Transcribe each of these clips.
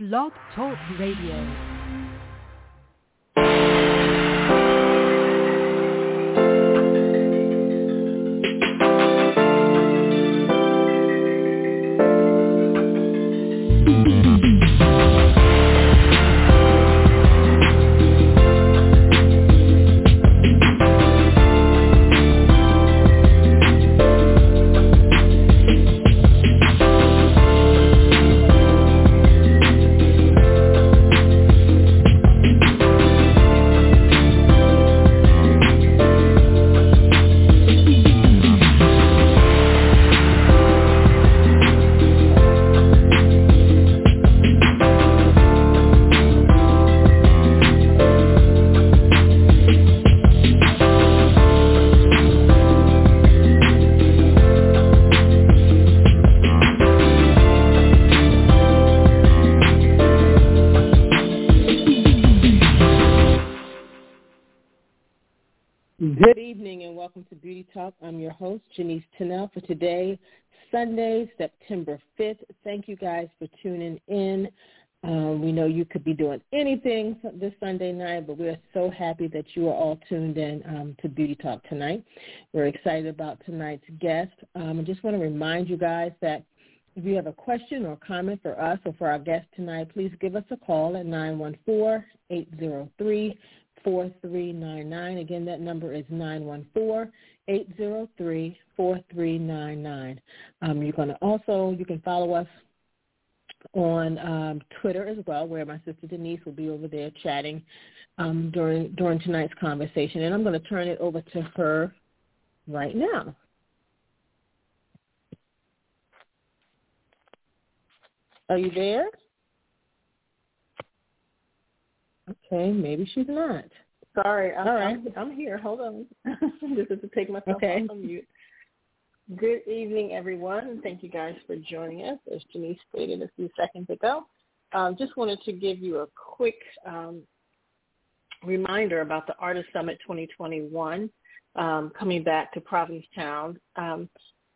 Blog Talk Radio. Janice Tennell, for today, Sunday, September 5th. Thank you guys for tuning in. Um, we know you could be doing anything this Sunday night, but we're so happy that you are all tuned in um, to Beauty Talk tonight. We're excited about tonight's guest. Um, I just want to remind you guys that if you have a question or comment for us or for our guest tonight, please give us a call at 914-803 4399. Again, that number is 914-803-4399. Um, you're going to also, you can follow us on um, Twitter as well, where my sister Denise will be over there chatting um, during during tonight's conversation. And I'm going to turn it over to her right now. Are you there? Okay, maybe she's not. Sorry, I'm, All right. I'm, I'm here. Hold on. Just have to take myself Okay. off of mute. Good evening, everyone, and thank you guys for joining us. As Janice stated a few seconds ago, um, just wanted to give you a quick um, reminder about the Artist Summit 2021 um, coming back to Provincetown um,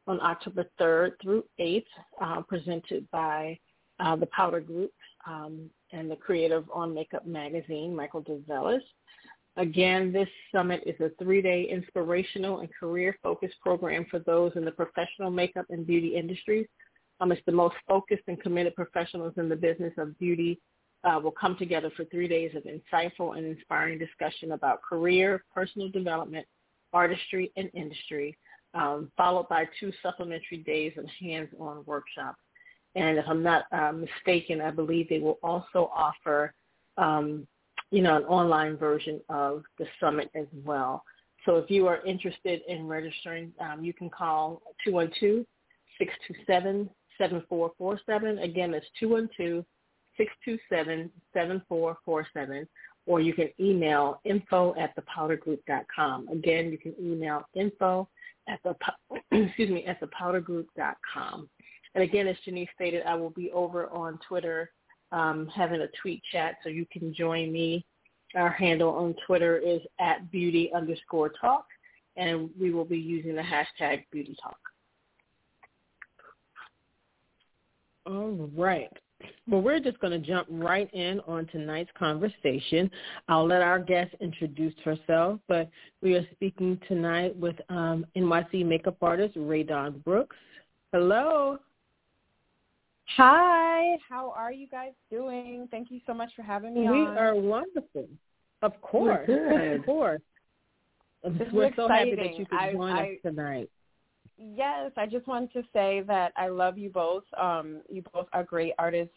on October 3rd through 8th, uh, presented by uh, the Powder Group um, and the creative On Makeup Magazine, Michael DeVellis. Again, this summit is a three-day inspirational and career-focused program for those in the professional makeup and beauty industries. Um, it's the most focused and committed professionals in the business of beauty uh, will come together for three days of insightful and inspiring discussion about career, personal development, artistry, and industry, um, followed by two supplementary days of hands-on workshops. And if I'm not uh, mistaken, I believe they will also offer, um, you know, an online version of the summit as well. So if you are interested in registering, um, you can call 212-627-7447. Again, that's 212-627-7447. Or you can email info at thepowdergroup.com. Again, you can email info at the, excuse me, at thepowdergroup.com. And again, as Janice stated, I will be over on Twitter um, having a tweet chat, so you can join me. Our handle on Twitter is at beauty underscore talk, and we will be using the hashtag beauty talk. All right. Well, we're just going to jump right in on tonight's conversation. I'll let our guest introduce herself, but we are speaking tonight with um, NYC makeup artist Rae Dawn Brooks. Hello. Hi, how are you guys doing? Thank you so much for having me We on. We are wonderful. Of course. good. Of course. This We're so happy that you could I- join I- us tonight. Yes, I just wanted to say that I love you both. Um, you both are great artists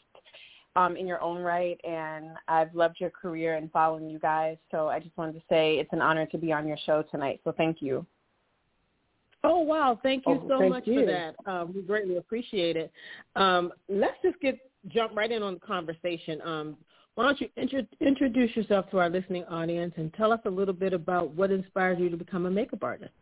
um, in your own right, and I've loved your career and following you guys. So I just wanted to say it's an honor to be on your show tonight. So thank you. Oh wow! Thank you Oh, so thank much you. for that. Um, we greatly appreciate it. Um, let's just get jump right in on the conversation. Um, why don't you intro- introduce yourself to our listening audience and tell us a little bit about what inspired you to become a makeup artist?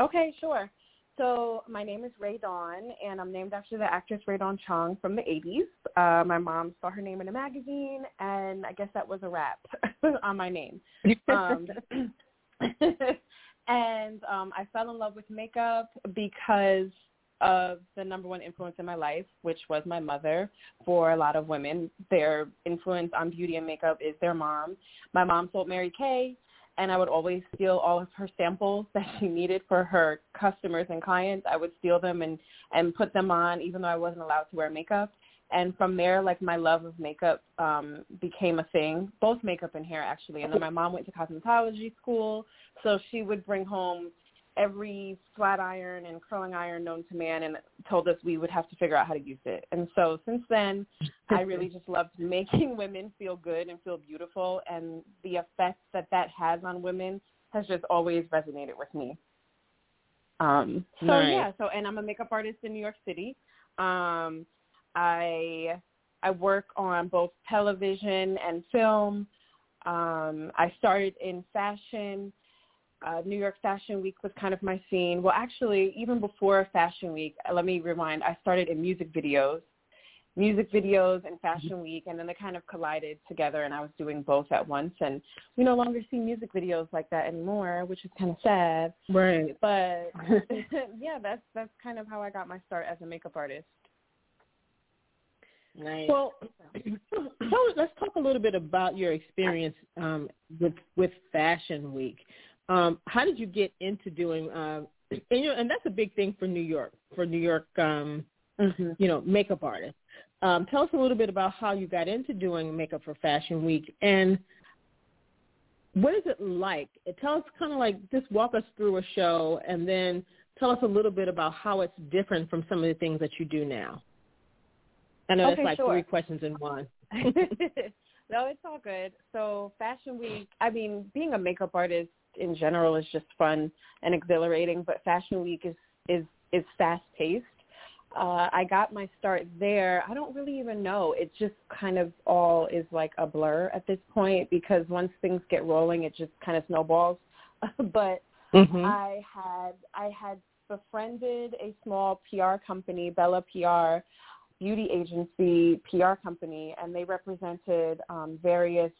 Okay, sure. So my name is Rae Dawn, and I'm named after the actress Rae Dawn Chong from the 80s. Uh, my mom saw her name in a magazine, and I guess that was a wrap on my name. Um, and um, I fell in love with makeup because of the number one influence in my life, which was my mother. For a lot of women, their influence on beauty and makeup is their mom. My mom sold Mary Kay, and I would always steal all of her samples that she needed for her customers and clients. I would steal them and and put them on, even though I wasn't allowed to wear makeup and from there like my love of makeup um became a thing both makeup and hair actually. And then my mom went to cosmetology school so she would bring home every flat iron and curling iron known to man and told us we would have to figure out how to use it. And so since then i really just loved making women feel good and feel beautiful and the effect that that has on women has just always resonated with me. Um so nice. yeah so and i'm a makeup artist in new york city. Um I I work on both television and film. Um, I started in fashion. Uh, New York Fashion Week was kind of my scene. Well, actually, even before Fashion Week, uh, let me remind, I started in music videos, music videos and Fashion Week, and then they kind of collided together, and I was doing both at once. And we no longer see music videos like that anymore, which is kind of sad. Right. But yeah, that's that's kind of how I got my start as a makeup artist. Nice. Well, so let's talk a little bit about your experience um, with with Fashion Week. Um, how did you get into doing? Uh, and, you know, and that's a big thing for New York, for New York, um, mm-hmm. you know, makeup artists. Um, tell us a little bit about how you got into doing makeup for Fashion Week, and what is it like? Tell us kind of like just walk us through a show, and then tell us a little bit about how it's different from some of the things that you do now. I know okay, it's like sure. three questions in one. no, it's all good. So Fashion Week, I mean, being a makeup artist in general is just fun and exhilarating, but Fashion Week is is is fast paced. Uh, I got my start there. I don't really even know. It just kind of all is like a blur at this point because once things get rolling, it just kind of snowballs. but mm-hmm. I had I had befriended a small PR company, Bella PR, beauty agency PR company, and they represented um, various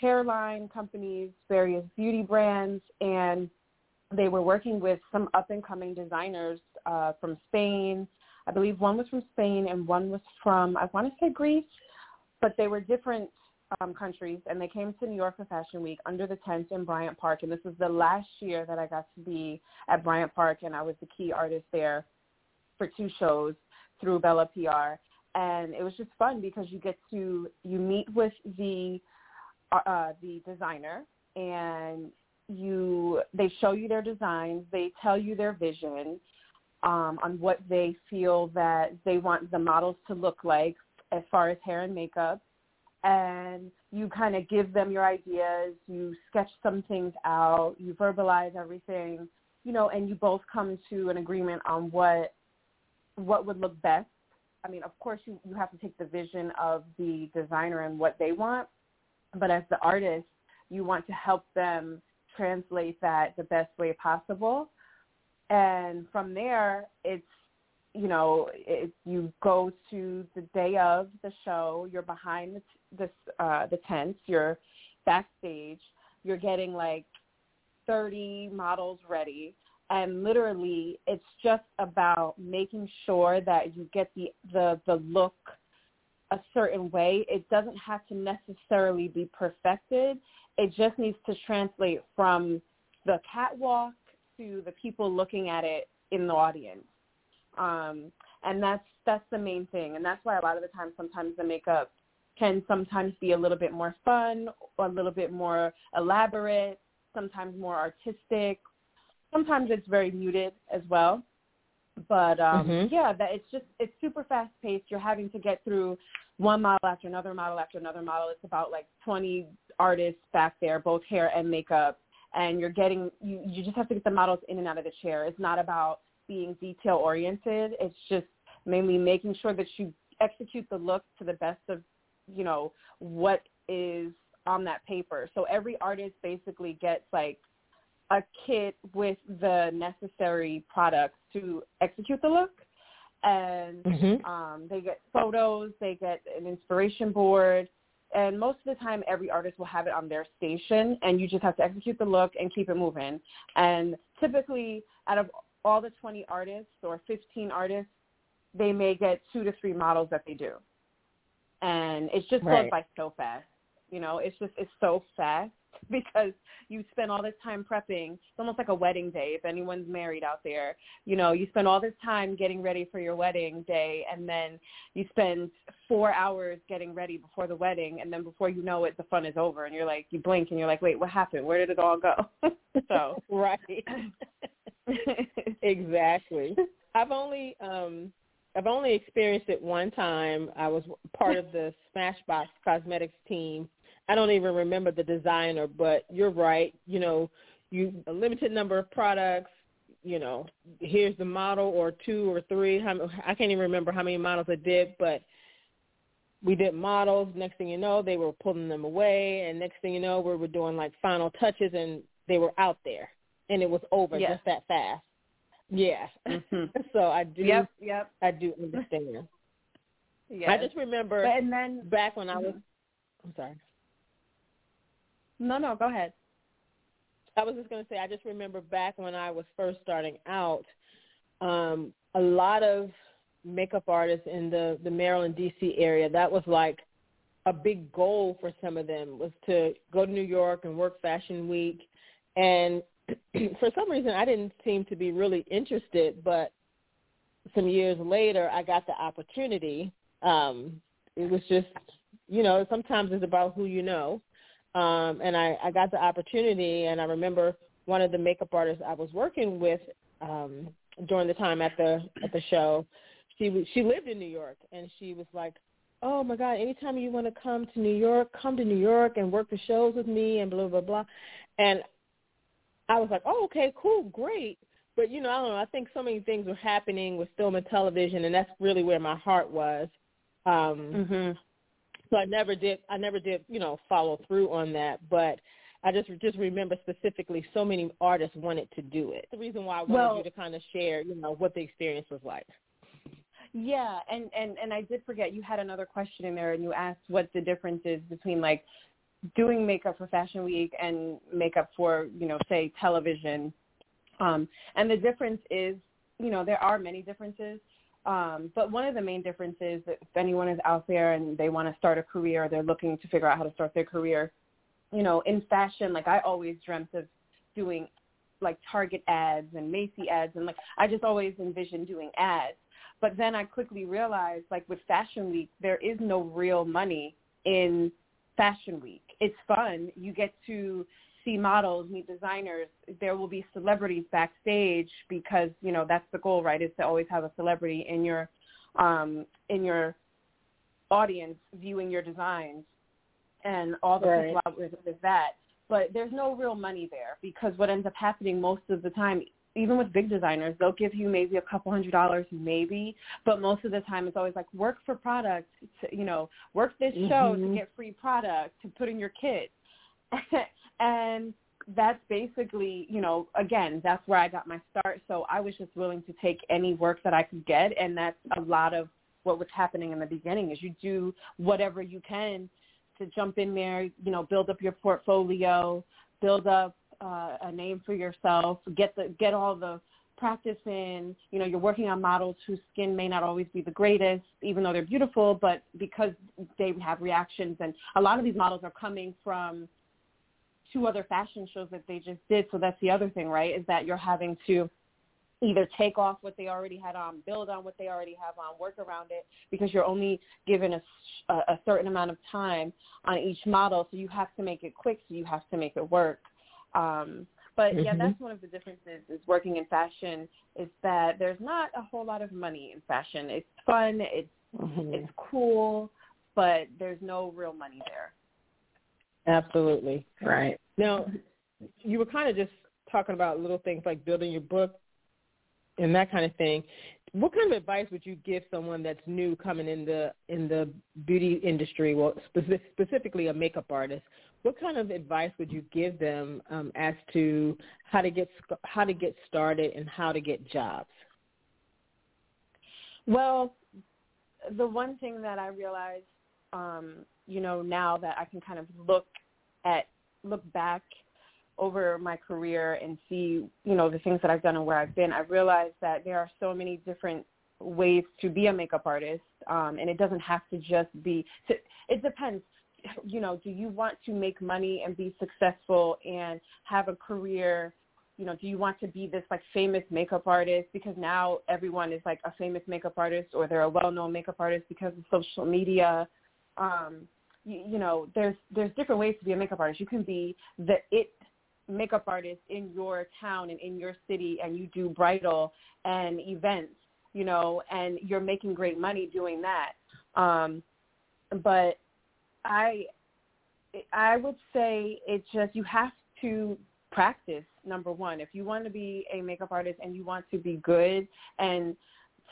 hairline companies, various beauty brands, and they were working with some up-and-coming designers uh, from Spain. I believe one was from Spain and one was from, I want to say Greece, but they were different um, countries, and they came to New York for Fashion Week under the tent in Bryant Park. And this was the last year that I got to be at Bryant Park, and I was the key artist there for two shows through Bella PR, and it was just fun because you get to you meet with the uh, uh, the designer and you they show you their designs, they tell you their vision um, on what they feel that they want the models to look like as far as hair and makeup. And you kind of give them your ideas, you sketch some things out, you verbalize everything, you know, and you both come to an agreement on what what would look best. I mean, of course, you, you have to take the vision of the designer and what they want, but as the artist, you want to help them translate that the best way possible. And from there, it's you know, it, you go to the day of the show. You're behind the uh, the tents. You're backstage. You're getting like 30 models ready and literally it's just about making sure that you get the the the look a certain way. It doesn't have to necessarily be perfected. It just needs to translate from the catwalk to the people looking at it in the audience. Um and that's that's the main thing. And that's why a lot of the times sometimes the makeup can sometimes be a little bit more fun a little bit more elaborate sometimes more artistic sometimes it's very muted as well. But um mm-hmm. yeah, that it's just it's super fast paced. You're having to get through one model after another model after another model. It's about like 20 artists back there, both hair and makeup, and you're getting you you just have to get the models in and out of the chair. It's not about being detail oriented. It's just mainly making sure that you execute the look to the best of you know what is on that paper. So every artist basically gets like a kit with the necessary products to execute the look. And mm-hmm. um, they get photos, they get an inspiration board, and most of the time every artist will have it on their station and you just have to execute the look and keep it moving. And typically out of all the 20 artists or 15 artists, they may get two to three models that they do. And it's just Right. goes by so fast. You know, it's just, it's so fast because you spend all this time prepping. It's almost like a wedding day if anyone's married out there. You know, you spend all this time getting ready for your wedding day and then you spend four hours getting ready before the wedding and then before you know it the fun is over and you're like you blink and you're like, Wait, what happened? Where did it all go? so right. exactly. I've only um I've only experienced it one time. I was part of the Smashbox Cosmetics team. I don't even remember the designer, but you're right. You know, you a limited number of products. You know, here's the model or two or three. How, I can't even remember how many models I did, but we did models. Next thing you know, they were pulling them away, and next thing you know, we were doing like final touches, and they were out there, and it was over just that fast. Yeah. Mhm. so I do. Yep, yep. I do understand. yeah. I just remember But- and then back when I was. Mhm. I'm sorry. No, no, go ahead. I was just going to say, I just remember back when I was first starting out, um, a lot of makeup artists in the the Maryland D.C. area. That was like a big goal for some of them was to go to New York and work Fashion Week, and for some reason I didn't seem to be really interested. But some years later, I got the opportunity. Um, it was just, you know, sometimes it's about who you know um, and I, I got the opportunity. And I remember one of the makeup artists I was working with um, during the time at the at the show. She she lived in New York, and she was like, "Oh my God! Anytime you want to come to New York, come to New York and work the shows with me, and blah blah blah." And I was like, "Oh, okay, cool, great." But you know, I don't know. I think so many things were happening with film and television, and that's really where my heart was. Um, Mhm. So I never did I never did, you know, follow through on that, but I just just remember specifically so many artists wanted to do it. The reason why I wanted Well- you to kind of share, you know, what the experience was like. Yeah, and and and I did forget you had another question in there, and you asked what the difference is between like doing makeup for Fashion Week and makeup for you know say television. Um, and the difference is, you know, there are many differences, um, but one of the main differences that if anyone is out there and they want to start a career, or they're looking to figure out how to start their career. You know, in fashion, like I always dreamt of doing like Target ads and Macy ads, and like I just always envisioned doing ads. But then I quickly realized, like with Fashion Week, there is no real money in Fashion Week. It's fun. You get to see models, meet designers. There will be celebrities backstage because you know that's the goal, right? Is to always have a celebrity in your um, in your audience viewing your designs and all the Right. people out with, with that. But there's no real money there because what ends up happening most of the time, even with big designers, they'll give you maybe a couple hundred dollars, maybe, but most of the time it's always like work for product, to, you know, work this show to Mhm. get free product to put in your kit, and that's basically, you know, again, that's where I got my start. So I was just willing to take any work that I could get, and that's a lot of what was happening in the beginning. Is you do whatever you can to jump in there, you know, build up your portfolio, build up uh, a name for yourself, get the get all the practice in. You know, you're working on models whose skin may not always be the greatest, even though they're beautiful, but because they have reactions, and a lot of these models are coming from two other fashion shows that they just did. So that's the other thing, right? Is that you're having to either take off what they already had on, build on what they already have on, work around it because you're only given a, a, certain amount of time on each model. So you have to make it quick. So you have to make it work. Um, but yeah, Mhm. that's one of the differences is working in fashion is that there's not a whole lot of money in fashion. It's fun. It's, Mhm. it's cool, but there's no real money there. Absolutely. Right. Now, you were kind of just talking about little things like building your book and that kind of thing. What kind of advice would you give someone that's new coming in the in the beauty industry, well, specific, specifically a makeup artist? What kind of advice would you give them um, as to how to get how to get started and how to get jobs? Well, the one thing that I realized, um, you know, now that I can kind of look at look back over my career and see, you know, the things that I've done and where I've been, I've realized that there are so many different ways to be a makeup artist, um, and it doesn't have to just be. To, it depends. You know, do you want to make money and be successful and have a career? You know, do you want to be this like famous makeup artist because now everyone is like a famous makeup artist or they're a well-known makeup artist because of social media. Um, you, you know, there's there's different ways to be a makeup artist. You can be the it makeup artist in your town and in your city and you do bridal and events, you know, and you're making great money doing that. Um, but I, I would say it just, you have to practice number one if you want to be a makeup artist and you want to be good and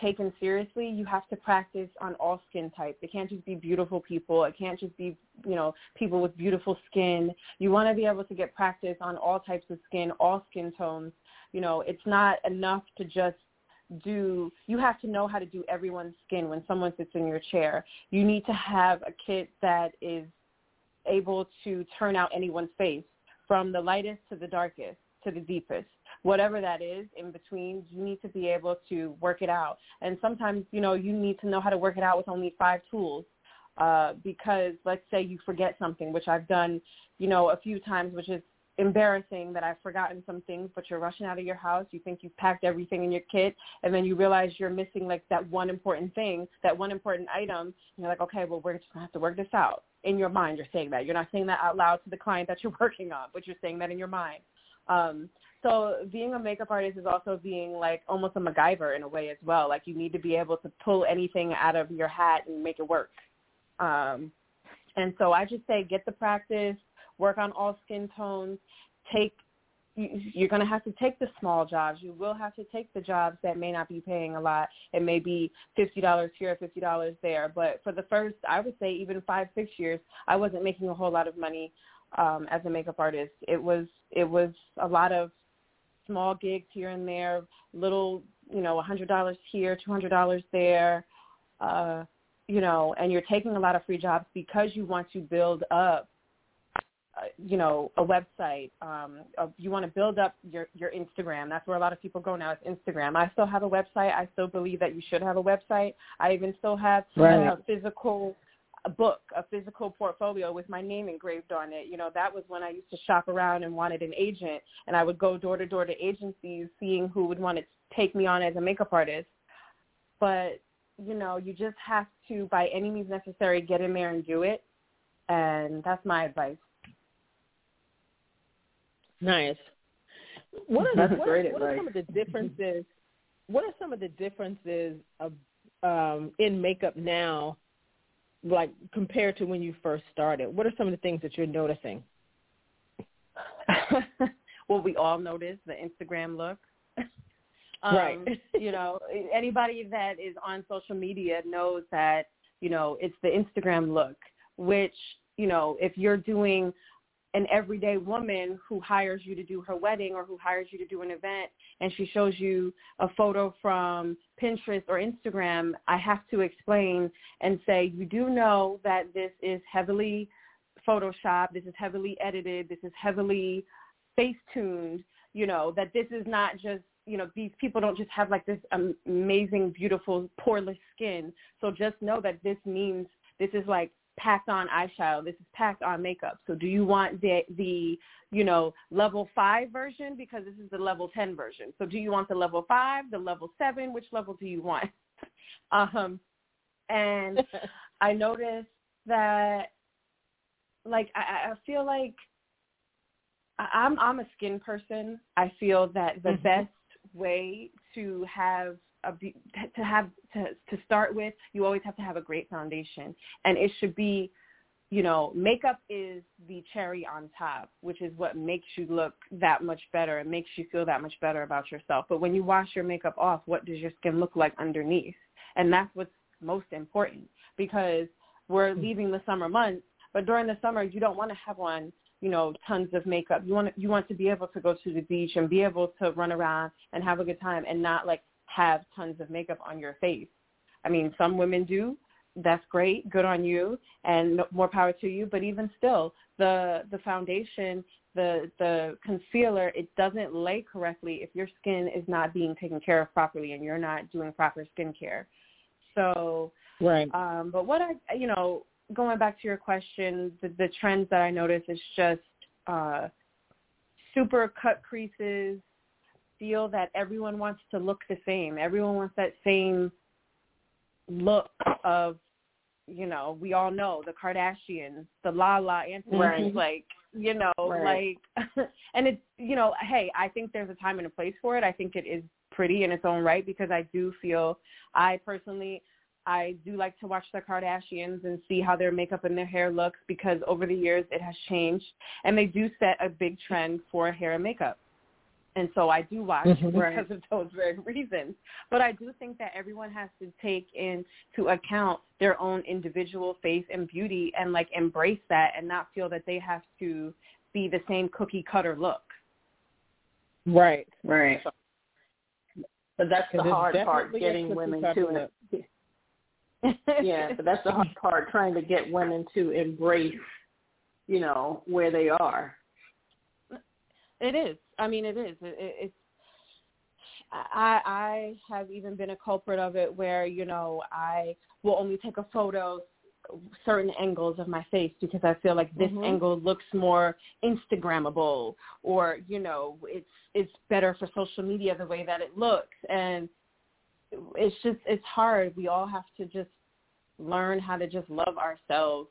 taken seriously, you have to practice on all skin types. It can't just be beautiful people. It can't just be, you know, people with beautiful skin. You want to be able to get practice on all types of skin, all skin tones. You know, it's not enough to just do you have to know how to do everyone's skin when someone sits in your chair. You need to have a kit that is able to turn out anyone's face from the lightest to the darkest to the deepest whatever that is in between, you need to be able to work it out. And sometimes, you know, you need to know how to work it out with only five tools. Uh, because let's say you forget something, which I've done, you know, a few times, which is embarrassing that I've forgotten some things, but you're rushing out of your house. You think you've packed everything in your kit, and then you realize you're missing like that one important thing, that one important item. And you're like, okay, well, we're just gonna have to work this out. In your mind, you're saying that. You're not saying that out loud to the client that you're working on, but you're saying that in your mind. Um, so being a makeup artist is also being like almost a MacGyver in a way as well. Like you need to be able to pull anything out of your hat and make it work. Um, and so I just say get the practice, work on all skin tones, take you're going to have to take the small jobs. You will have to take the jobs that may not be paying a lot. It may be $50 here, $50 there. But for the first, I would say even five, six years, I wasn't making a whole lot of money um, as a makeup artist. It was it was a lot of small gigs here and there, little, you know, a $100 here, $200 there, uh, you know, and you're taking a lot of free jobs because you want to build up, uh, you know, a website. Um, uh, you want to build up your, your Instagram. That's where a lot of people go now. It's Instagram. I still have a website. I still believe that you should have a website. I even still have right. a physical a book, a physical portfolio with my name engraved on it. You know, that was when I used to shop around and wanted an agent, and I would go door to door to agencies, seeing who would want to take me on as a makeup artist. But you know, you just have to, by any means necessary, get in there and do it, and that's my advice. Nice. What are, that's what, great what are some of the differences? What are some of the differences of um, in makeup now like compared to when you first started? What are some of the things that you're noticing? well, we all notice the Instagram look. um, right. you know, anybody that is on social media knows that, you know, it's the Instagram look, which, you know, if you're doing an everyday woman who hires you to do her wedding or who hires you to do an event and she shows you a photo from Pinterest or Instagram, I have to explain and say, you do know that this is heavily photoshopped, this is heavily edited, this is heavily face tuned, you know, that this is not just you know these people don't just have like this amazing beautiful poreless skin. So just know that this means this is like packed on eyeshadow. This is packed on makeup. So do you want the the you know level five version because this is the level ten version? So do you want the level five, the level seven? Which level do you want? um, and I noticed that like I, I feel like I'm I'm a skin person. I feel that the mm-hmm. best way to have a, to have to to start with, you always have to have a great foundation, and it should be, you know, makeup is the cherry on top, which is what makes you look that much better and makes you feel that much better about yourself. But when you wash your makeup off, what does your skin look like underneath? And that's what's most important because we're hmm. leaving the summer months, but during the summer you don't want to have on you know tons of makeup you want to, you want to be able to go to the beach and be able to run around and have a good time and not like have tons of makeup on your face. I mean, some women do. That's great. Good on you and more power to you. But even still, the the foundation, the the concealer it doesn't lay correctly if your skin is not being taken care of properly and you're not doing proper skincare. So right. Um, but what I you know going back to your question, the, the trends that I notice is just uh, super cut creases. Feel that everyone wants to look the same. Everyone wants that same look of you know, we all know the Kardashians, the La La Anthony, right. like, you know, right. like, and it's, you know, hey, I think there's a time and a place for it. I think it is pretty in its own right because I do feel, I personally, I do like to watch the Kardashians and see how their makeup and their hair looks because over the years it has changed and they do set a big trend for hair and makeup. And so I do watch mm-hmm. because of those very reasons. But I do think that everyone has to take into account their own individual face and beauty and like embrace that and not feel that they have to be the same cookie cutter look. Right. Right. But that's the hard part, getting women to yeah, but that's the hard part, trying to get women to embrace, you know, where they are. It is. I mean, it is. It, it's. I I have even been a culprit of it, where you know I will only take a photo certain angles of my face because I feel like this mm-hmm. angle looks more Instagrammable, or you know, it's it's better for social media the way that it looks, and it's just it's hard. We all have to just learn how to just love ourselves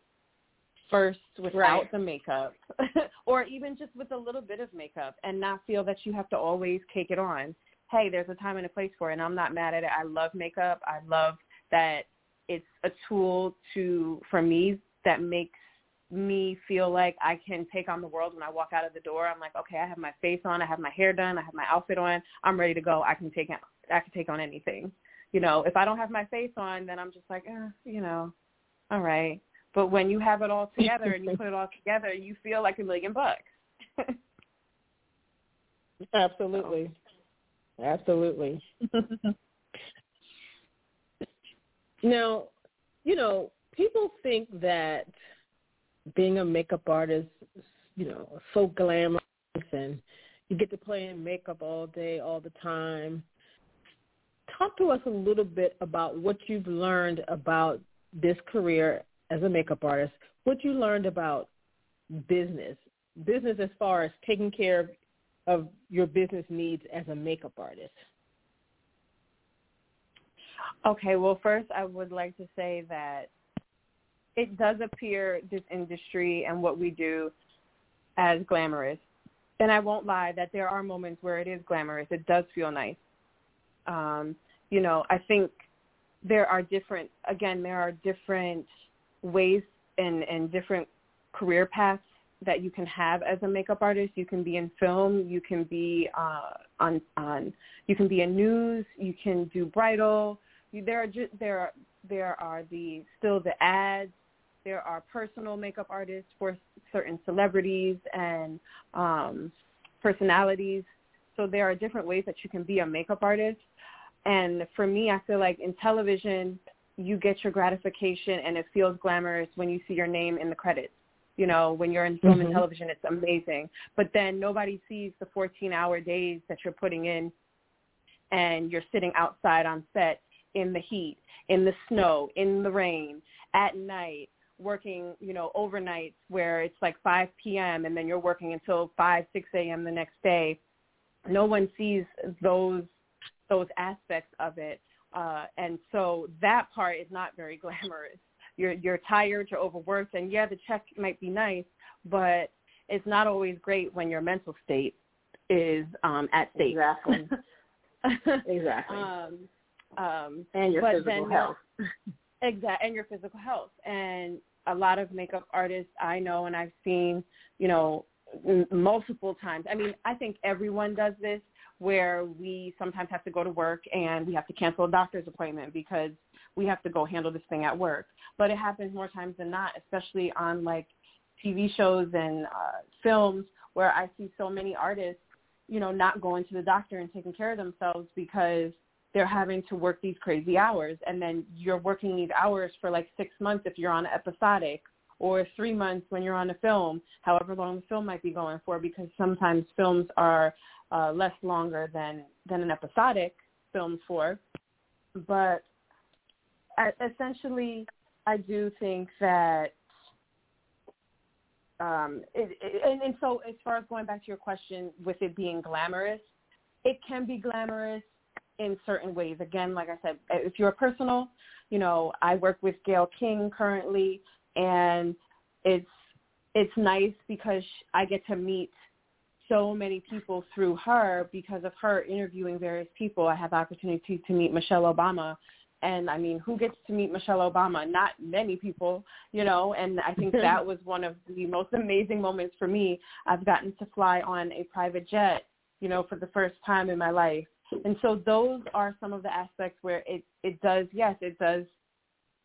first without right. the makeup or even just with a little bit of makeup and not feel that you have to always cake it on. Hey, there's a time and a place for it and I'm not mad at it. I love makeup. I love that it's a tool to for me that makes me feel like I can take on the world when I walk out of the door. I'm like, okay, I have my face on, I have my hair done, I have my outfit on, I'm ready to go. I can take I can take on anything. You know, if I don't have my face on, then I'm just like, eh, you know, all right. But when you have it all together and you put it all together, you feel like a million bucks. Absolutely. Absolutely. now, you know, people think that being a makeup artist, you know, so glamorous and you get to play in makeup all day, all the time. Talk to us a little bit about what you've learned about this career as a makeup artist, what you learned about business, business as far as taking care of, your business needs as a makeup artist. Okay, well, first I would like to say that it does appear this industry and what we do as glamorous. And I won't lie that there are moments where it is glamorous. It does feel nice. Um, you know, I think there are different, again, there are different ways and, and different career paths that you can have as a makeup artist. You can be in film, you can be uh, on on you can be in news, you can do bridal. There are just, there are there are the still the ads. There are personal makeup artists for certain celebrities and um, personalities. So there are different ways that you can be a makeup artist. And for me, I feel like in television, you get your gratification and it feels glamorous when you see your name in the credits. You know, when you're in film mm-hmm. and television, it's amazing. But then nobody sees the 14-hour days that you're putting in and you're sitting outside on set in the heat, in the snow, in the rain, at night, working, you know, overnights where it's like 5 p.m. and then you're working until 5, 6 a.m. the next day. No one sees those those aspects of it uh, and so that part is not very glamorous. You're you're tired, you're overworked, and yeah, the check might be nice, but it's not always great when your mental state is um, at stake. Exactly. exactly. Um, um, and your physical then, health. exactly, and your physical health. And a lot of makeup artists I know and I've seen, you know, m- multiple times. I mean, I think everyone does this where we sometimes have to go to work and we have to cancel a doctor's appointment because we have to go handle this thing at work. But it happens more times than not, especially on like TV shows and uh, films where I see so many artists, you know, not going to the doctor and taking care of themselves because they're having to work these crazy hours and then you're working these hours for like six months if you're on episodic or three months when you're on a film, however long the film might be going for, because sometimes films are uh, less longer than than an episodic film for. But essentially, I do think that um, it, it, and, and so as far as going back to your question with it being glamorous, it can be glamorous in certain ways. Again, like I said, if you're personal, you know, I work with Gayle King currently, and it's it's nice because I get to meet so many people through her because of her interviewing various people. I have the opportunity to meet Michelle Obama and I mean, who gets to meet Michelle Obama? Not many people, you know, and I think that was one of the most amazing moments for me. I've gotten to fly on a private jet, you know, for the first time in my life. And so those are some of the aspects where it, it does, yes, it does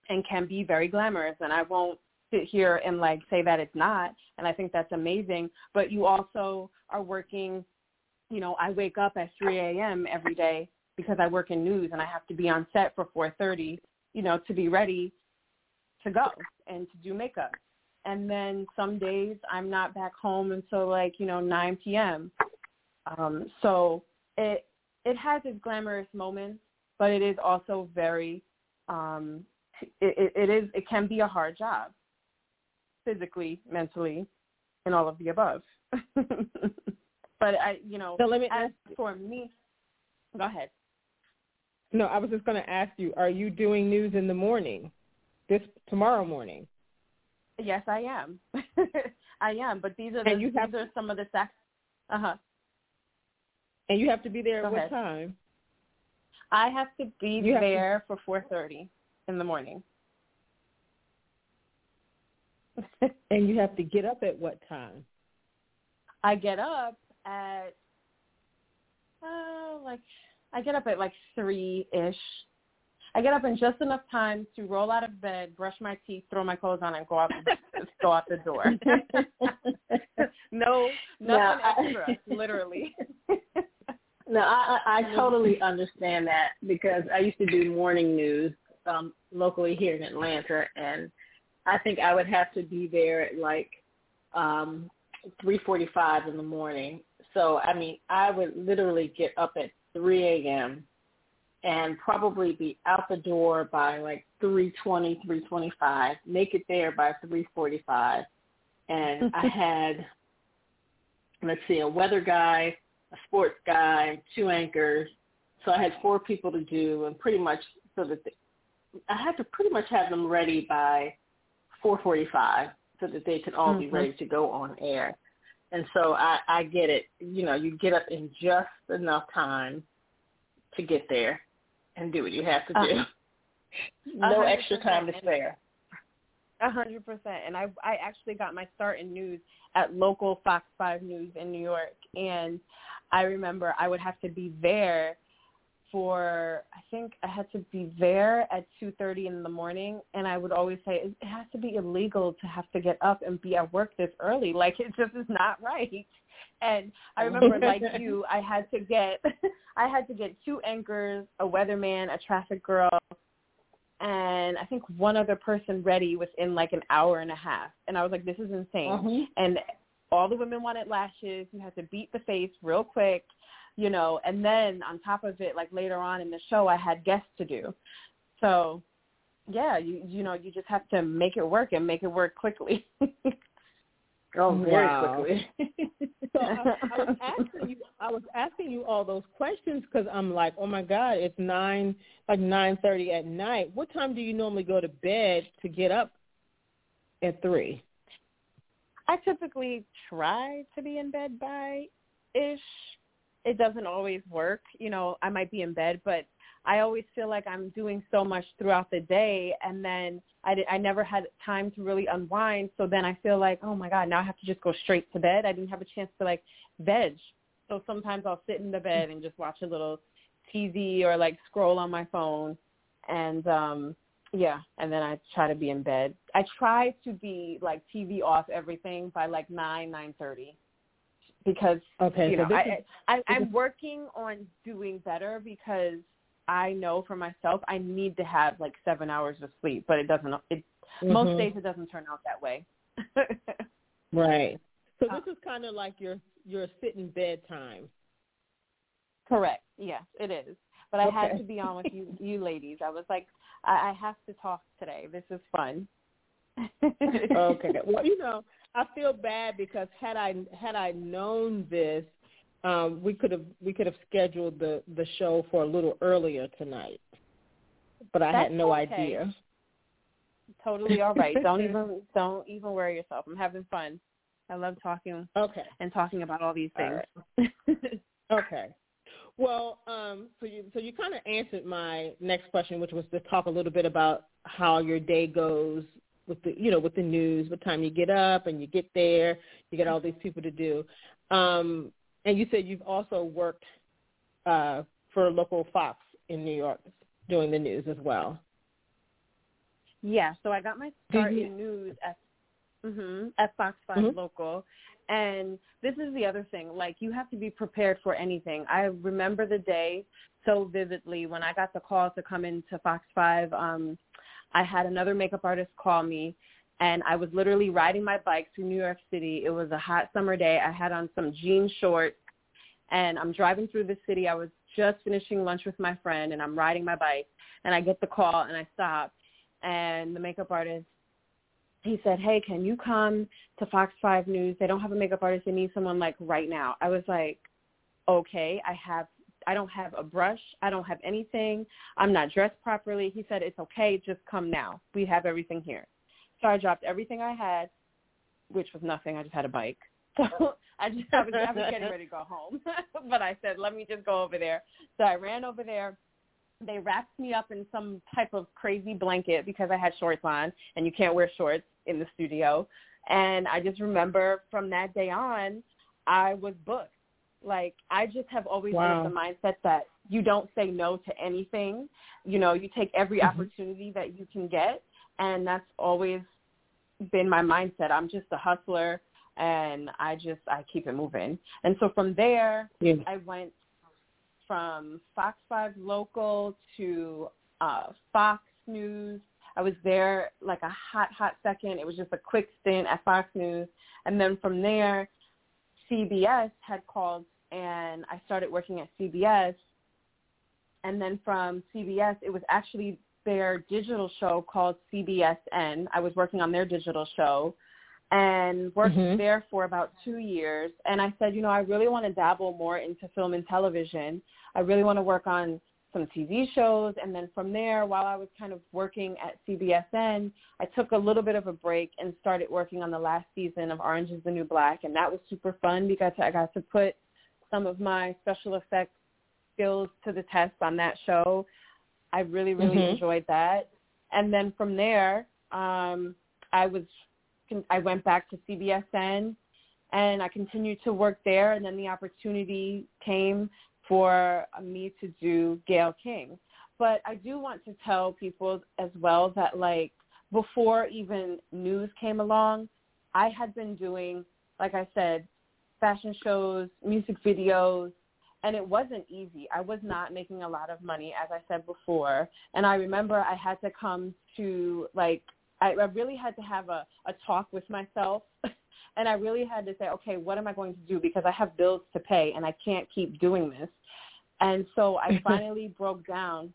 and can be very glamorous. And I won't sit here and like say that it's not. And I think that's amazing. But you also are working, you know, I wake up at 3 a.m. every day because I work in news and I have to be on set for 4:30, you know, to be ready to go and to do makeup. And then some days I'm not back home until like, you know, 9 p.m. Um, so it it has its glamorous moments, but it is also very um it, it is it can be a hard job physically, mentally, and all of the above. but I, you know, so let me ask for me. Go ahead. No, I was just going to ask you: Are you doing news in the morning, this tomorrow morning? Yes, I am. I am, but these are the, and you have, are some of the sex. Uh huh. And you have to be there Go at ahead. what time? I have to be you there to... for four thirty in the morning. and you have to get up at what time? I get up at uh, like I get up at like three ish. I get up in just enough time to roll out of bed, brush my teeth, throw my clothes on, and go out go out the door. no, nothing extra, I, literally. no, I, I totally understand that because I used to do morning news um, locally here in Atlanta, and I think I would have to be there at like um, 3:45 in the morning. So I mean, I would literally get up at 3 a.m. and probably be out the door by like 3:20, 3:25. Make it there by 3:45, and I had let's see, a weather guy, a sports guy, two anchors. So I had four people to do, and pretty much so that they, I had to pretty much have them ready by 4:45 so that they could all mm-hmm. be ready to go on air. And so I, I get it. You know, you get up in just enough time to get there and do what you have to do. Uh, no extra time to spare. A hundred percent. And I I actually got my start in news at local Fox Five News in New York, and I remember I would have to be there for I think I had to be there at two thirty in the morning, and I would always say it has to be illegal to have to get up and be at work this early. Like it just is not right. And I remember, like you, I had to get I had to get two anchors, a weatherman, a traffic girl, and I think one other person ready within like an hour and a half. And I was like, this is insane. Mm-hmm. And all the women wanted lashes. You had to beat the face real quick you know, and then on top of it, like later on in the show, I had guests to do. So, yeah, you you know, you just have to make it work and make it work quickly. oh, very wow. quickly. so I, I was asking you, I was asking you all those questions because I'm like, oh my God, it's nine, like nine thirty at night. What time do you normally go to bed to get up at three? I typically try to be in bed by ish it doesn't always work. You know, I might be in bed, but I always feel like I'm doing so much throughout the day, and then I I never had time to really unwind. So then I feel like, oh my god, now I have to just go straight to bed. I didn't have a chance to like veg. So sometimes I'll sit in the bed and just watch a little TV or like scroll on my phone, and um yeah, and then I try to be in bed. I try to be like TV off everything by like nine nine thirty because okay, you so know I, is, I I'm working on doing better because I know for myself I need to have like seven hours of sleep, but it doesn't. It mm-hmm. most days it doesn't turn out that way. right. So uh, this is kind of like your your sitting bedtime. Correct. Yes, it is. But I okay. had to be on with you, you ladies. I was like, I, I have to talk today. This is fun. okay. Well, you know, I feel bad because had I had I known this, um, we could have we could have scheduled the the show for a little earlier tonight. But I That's had no okay. idea. Totally all right. don't even don't even worry yourself. I'm having fun. I love talking okay. and talking about all these things. All right. okay. Well, um, so you so you kind of answered my next question, which was to talk a little bit about how your day goes with the you know with the news, what time you get up and you get there, you get all these people to do. Um, and you said you've also worked uh, for local Fox in New York doing the news as well. Yeah, so I got my start in news at mm-hmm, at Fox 5 mm-hmm. local. And this is the other thing, like you have to be prepared for anything. I remember the day so vividly when I got the call to come into Fox 5. Um, I had another makeup artist call me and I was literally riding my bike through New York City. It was a hot summer day. I had on some jean shorts and I'm driving through the city. I was just finishing lunch with my friend and I'm riding my bike and I get the call and I stop and the makeup artist he said, "Hey, can you come to Fox 5 News? They don't have a makeup artist. They need someone like right now." I was like, "Okay, I have I don't have a brush. I don't have anything. I'm not dressed properly." He said, "It's okay. Just come now. We have everything here." So I dropped everything I had, which was nothing. I just had a bike. So I just I was, I was getting ready to go home, but I said, "Let me just go over there." So I ran over there they wrapped me up in some type of crazy blanket because I had shorts on and you can't wear shorts in the studio. And I just remember from that day on, I was booked. Like I just have always wow. been the mindset that you don't say no to anything. You know, you take every mm-hmm. opportunity that you can get and that's always been my mindset. I'm just a hustler and I just I keep it moving. And so from there yeah. I went from Fox 5 local to uh, Fox News. I was there like a hot, hot second. It was just a quick stint at Fox News. And then from there, CBS had called and I started working at CBS. And then from CBS, it was actually their digital show called CBSN. I was working on their digital show and worked mm-hmm. there for about two years. And I said, you know, I really want to dabble more into film and television. I really want to work on some TV shows. And then from there, while I was kind of working at CBSN, I took a little bit of a break and started working on the last season of Orange is the New Black. And that was super fun because I got to put some of my special effects skills to the test on that show. I really, really mm-hmm. enjoyed that. And then from there, um, I was I went back to CBSN and I continued to work there. And then the opportunity came for me to do Gayle King. But I do want to tell people as well that like before even news came along, I had been doing, like I said, fashion shows, music videos, and it wasn't easy. I was not making a lot of money, as I said before. And I remember I had to come to like I, I really had to have a, a talk with myself and I really had to say, okay, what am I going to do? Because I have bills to pay and I can't keep doing this. And so I finally broke down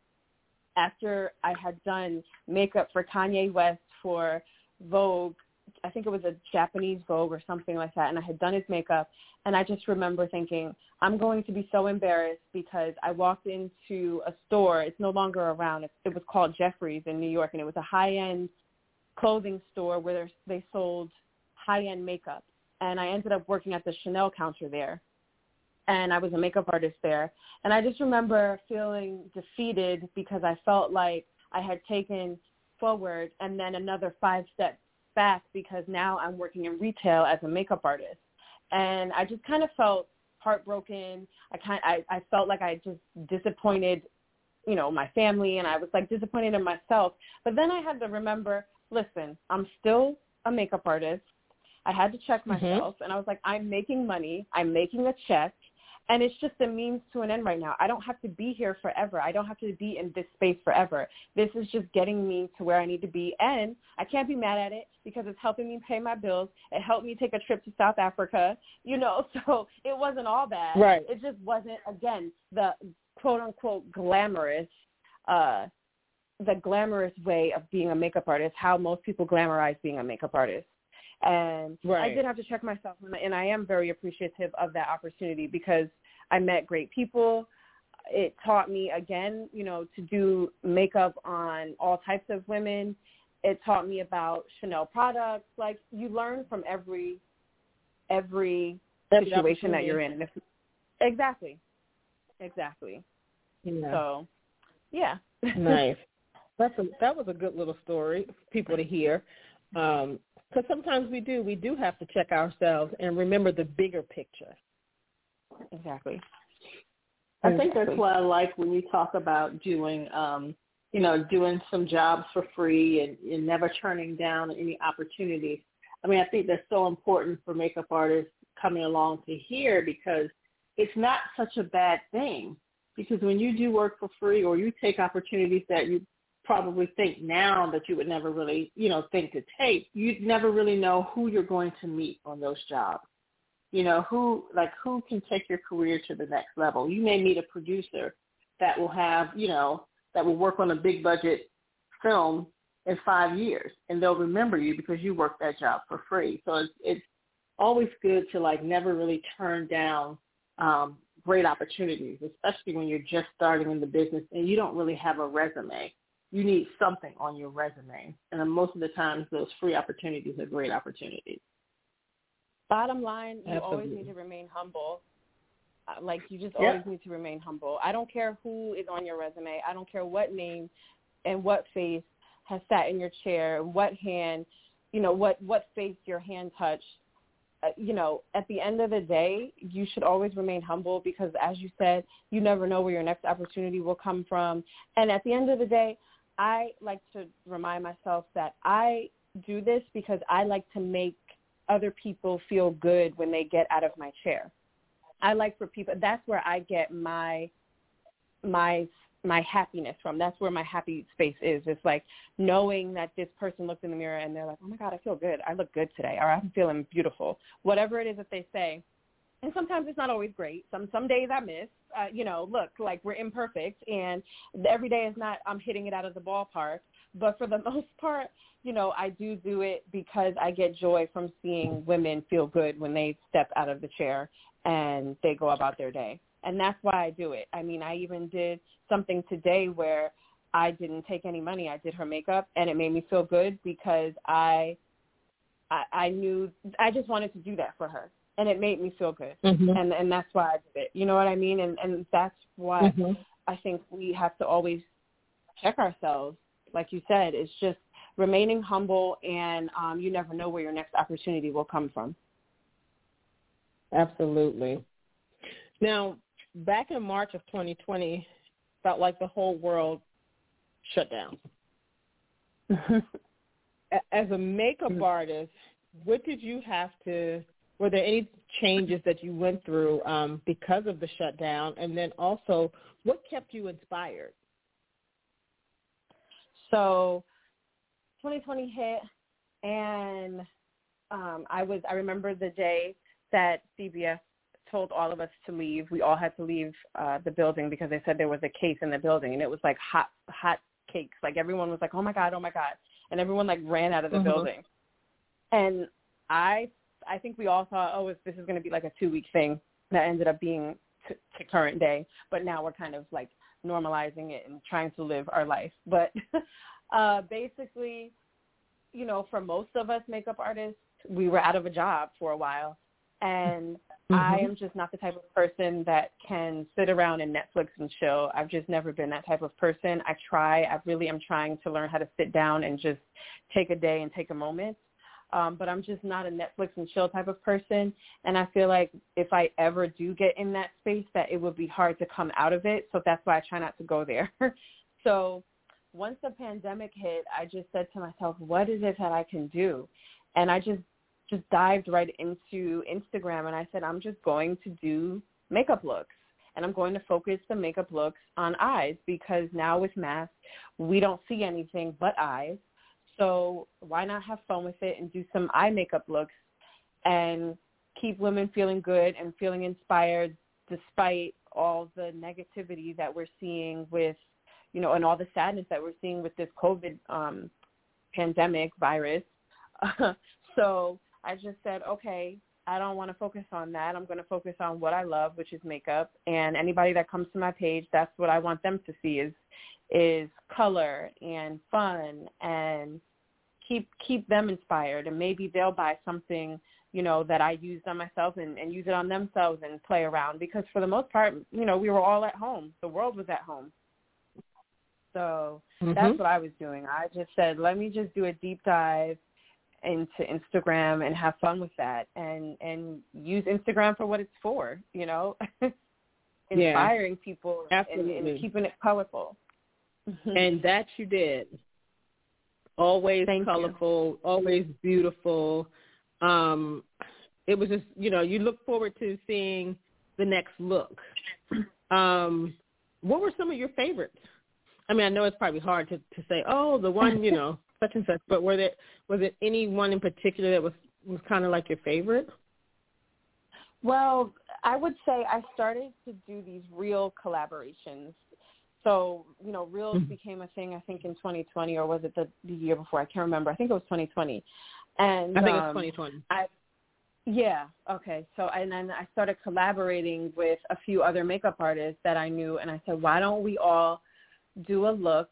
after I had done makeup for Kanye West for Vogue. I think it was a Japanese Vogue or something like that. And I had done his makeup. And I just remember thinking, I'm going to be so embarrassed because I walked into a store. It's no longer around. It, it was called Jeffrey's in New York. And it was a high-end clothing store where they sold high-end makeup. And I ended up working at the Chanel counter there. And I was a makeup artist there. And I just remember feeling defeated because I felt like I had taken forward and then another five steps back because now I'm working in retail as a makeup artist. And I just kind of felt heartbroken. I kind I, I felt like I just disappointed, you know, my family and I was like disappointed in myself. But then I had to remember listen, I'm still a makeup artist. I had to check mm-hmm. myself mm-hmm. and I was like, I'm making money. I'm making a check and it's just a means to an end right now. I don't have to be here forever. I don't have to be in this space forever. This is just getting me to where I need to be. And I can't be mad at it because it's helping me pay my bills. It helped me take a trip to South Africa, you know, so it wasn't all bad. Right. It just wasn't, again, the quote unquote glamorous, uh, the glamorous way of being a makeup artist, how most people glamorize being a makeup artist. And right. I did have to check myself, and I am very appreciative of that opportunity because I met great people. It taught me again, you know, to do makeup on all types of women. It taught me about Chanel products. Like you learn from every every situation that you're in. And if, exactly, exactly. Yeah. So, yeah. nice. That's a that was a good little story for people to hear. Um, because sometimes we do. We do have to check ourselves and remember the bigger picture. Exactly. I think that's why I like when you talk about doing, um, you know, doing some jobs for free and, and never turning down any opportunities. I mean, I think that's so important for makeup artists coming along to hear because it's not such a bad thing. Because when you do work for free or you take opportunities that you probably think now that you would never really, you know, think to take, you'd never really know who you're going to meet on those jobs you know, who like who can take your career to the next level. You may meet a producer that will have, you know, that will work on a big budget film in five years and they'll remember you because you worked that job for free. So it's it's always good to like never really turn down um great opportunities, especially when you're just starting in the business and you don't really have a resume. You need something on your resume. And most of the times those free opportunities are great opportunities. Bottom line, you Absolutely. always need to remain humble. Uh, Like you just always need to remain humble. I don't care who is on your resume. I don't care what name and what face has sat in your chair, what hand, you know, what what face your hand touched. Uh, you know, at the end of the day, you should always remain humble because, as you said, you never know where your next opportunity will come from. And at the end of the day, I like to remind myself that I do this because I like to make other people feel good when they get out of my chair. I like for people that's where I get my my my happiness from. That's where my happy space is. It's like knowing that this person looked in the mirror and they're like, "Oh my god, I feel good. I look good today." Or I'm feeling beautiful. Whatever it is that they say. And sometimes it's not always great. Some some days I miss. Uh, you know, look, like we're imperfect and every day is not I'm hitting it out of the ballpark, but for the most part, you know, I do do it because I get joy from seeing women feel good when they step out of the chair and they go about their day. And that's why I do it. I mean, I even did something today where I didn't take any money. I did her makeup and it made me feel good because I I, I knew I just wanted to do that for her. And it made me feel good. Mm-hmm. And and that's why I did it. You know what I mean? And and that's why Mm-hmm. I think we have to always check ourselves. Like you said, it's just remaining humble and um, you never know where your next opportunity will come from. Absolutely. Now, back in March of 2020, felt like the whole world shut down. As a makeup Mm. artist, what did you have to? Were there any changes that you went through um, because of the shutdown? And then also, what kept you inspired? So 2020 hit and um, I was I remember the day that CBS told all of us to leave. We all had to leave uh, the building because they said there was a case in the building and it was like hot hot cakes. Like everyone was like, "Oh my god, oh my god." And everyone like ran out of the Mhm. building. And I I think we all thought, "Oh, this is going to be like a 2-week thing." That ended up being to, to current day, but now we're kind of like normalizing it and trying to live our life. But uh basically, you know, for most of us makeup artists, we were out of a job for a while. And I Mhm. am just not the type of person that can sit around and Netflix and chill. I've just never been that type of person. I try. I really am trying to learn how to sit down and just take a day and take a moment. Um, but I'm just not a Netflix and chill type of person. And I feel like if I ever do get in that space, that it would be hard to come out of it. So that's why I try not to go there. so once the pandemic hit, I just said to myself, what is it that I can do? And I just just dived right into Instagram and I said, I'm just going to do makeup looks. And I'm going to focus the makeup looks on eyes because now with masks, we don't see anything but eyes. So why not have fun with it and do some eye makeup looks and keep women feeling good and feeling inspired despite all the negativity that we're seeing with, you know, and all the sadness that we're seeing with this COVID um, pandemic virus. so I just said, okay, I don't want to focus on that. I'm going to focus on what I love, which is makeup. And anybody that comes to my page, that's what I want them to see is is color and fun and keep keep them inspired and maybe they'll buy something you know that i used on myself and, and use it on themselves and play around because for the most part you know we were all at home the world was at home so mm-hmm. that's what i was doing i just said let me just do a deep dive into instagram and have fun with that and and use instagram for what it's for you know inspiring yeah, people and, and keeping it colorful and that you did always Thank colorful, you. always beautiful. Um, it was just, you know, you look forward to seeing the next look. Um, what were some of your favorites? I mean, I know it's probably hard to, to say, oh, the one, you know, such and such, but were there was it any one in particular that was was kind of like your favorite? Well, I would say I started to do these real collaborations. So you know reels mm-hmm. became a thing i think in 2020 or was it the, the year before? I can't remember. I think it was 2020 and i think um, it was 2020 I, yeah okay. So and then i started collaborating with a few other makeup artists that i knew and i said why don't we all do a look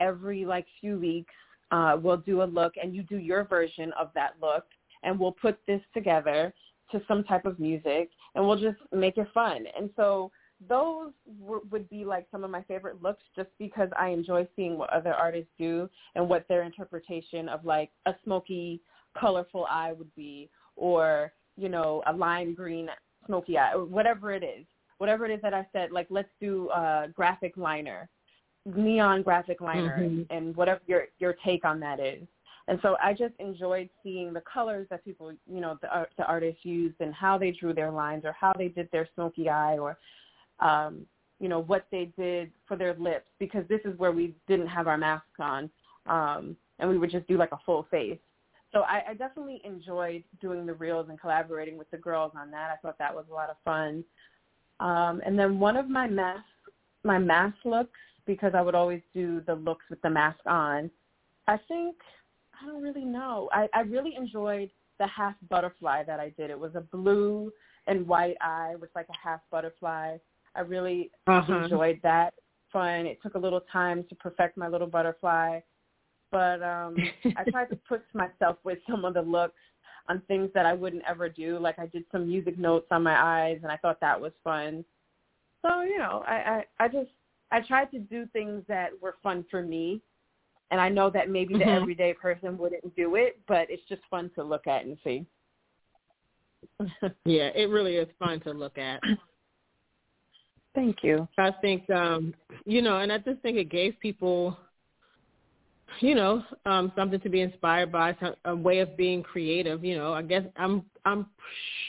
every like few weeks uh, we'll do a look and you do your version of that look and we'll put this together to some type of music and we'll just make it fun and so those w- would be like some of my favorite looks just because I enjoy seeing what other artists do and what their interpretation of like a smoky, colorful eye would be or, you know, a lime green smoky eye or whatever it is. Whatever it is that I said, like let's do a graphic liner, neon graphic liner mm-hmm. and whatever your your take on that is. And so I just enjoyed seeing the colors that people, you know, the, the artists used and how they drew their lines or how they did their smoky eye or um, you know, what they did for their lips because this is where we didn't have our masks on um, and we would just do like a full face. So I, I definitely enjoyed doing the reels and collaborating with the girls on that. I thought that was a lot of fun. Um, and then one of my mask, my mask looks, because I would always do the looks with the mask on. I think I don't really know. I, I really enjoyed the half butterfly that I did. It was a blue and white eye with like a half butterfly. I really uh-huh. enjoyed that. Fun. It took a little time to perfect my little butterfly, but um I tried to push myself with some of the looks on things that I wouldn't ever do. Like I did some music notes on my eyes, and I thought that was fun. So you know, I I, I just I tried to do things that were fun for me, and I know that maybe the mm-hmm. everyday person wouldn't do it, but it's just fun to look at and see. yeah, it really is fun to look at. Thank you. I think um, you know, and I just think it gave people you know, um, something to be inspired by, a way of being creative. You know, I guess I'm I'm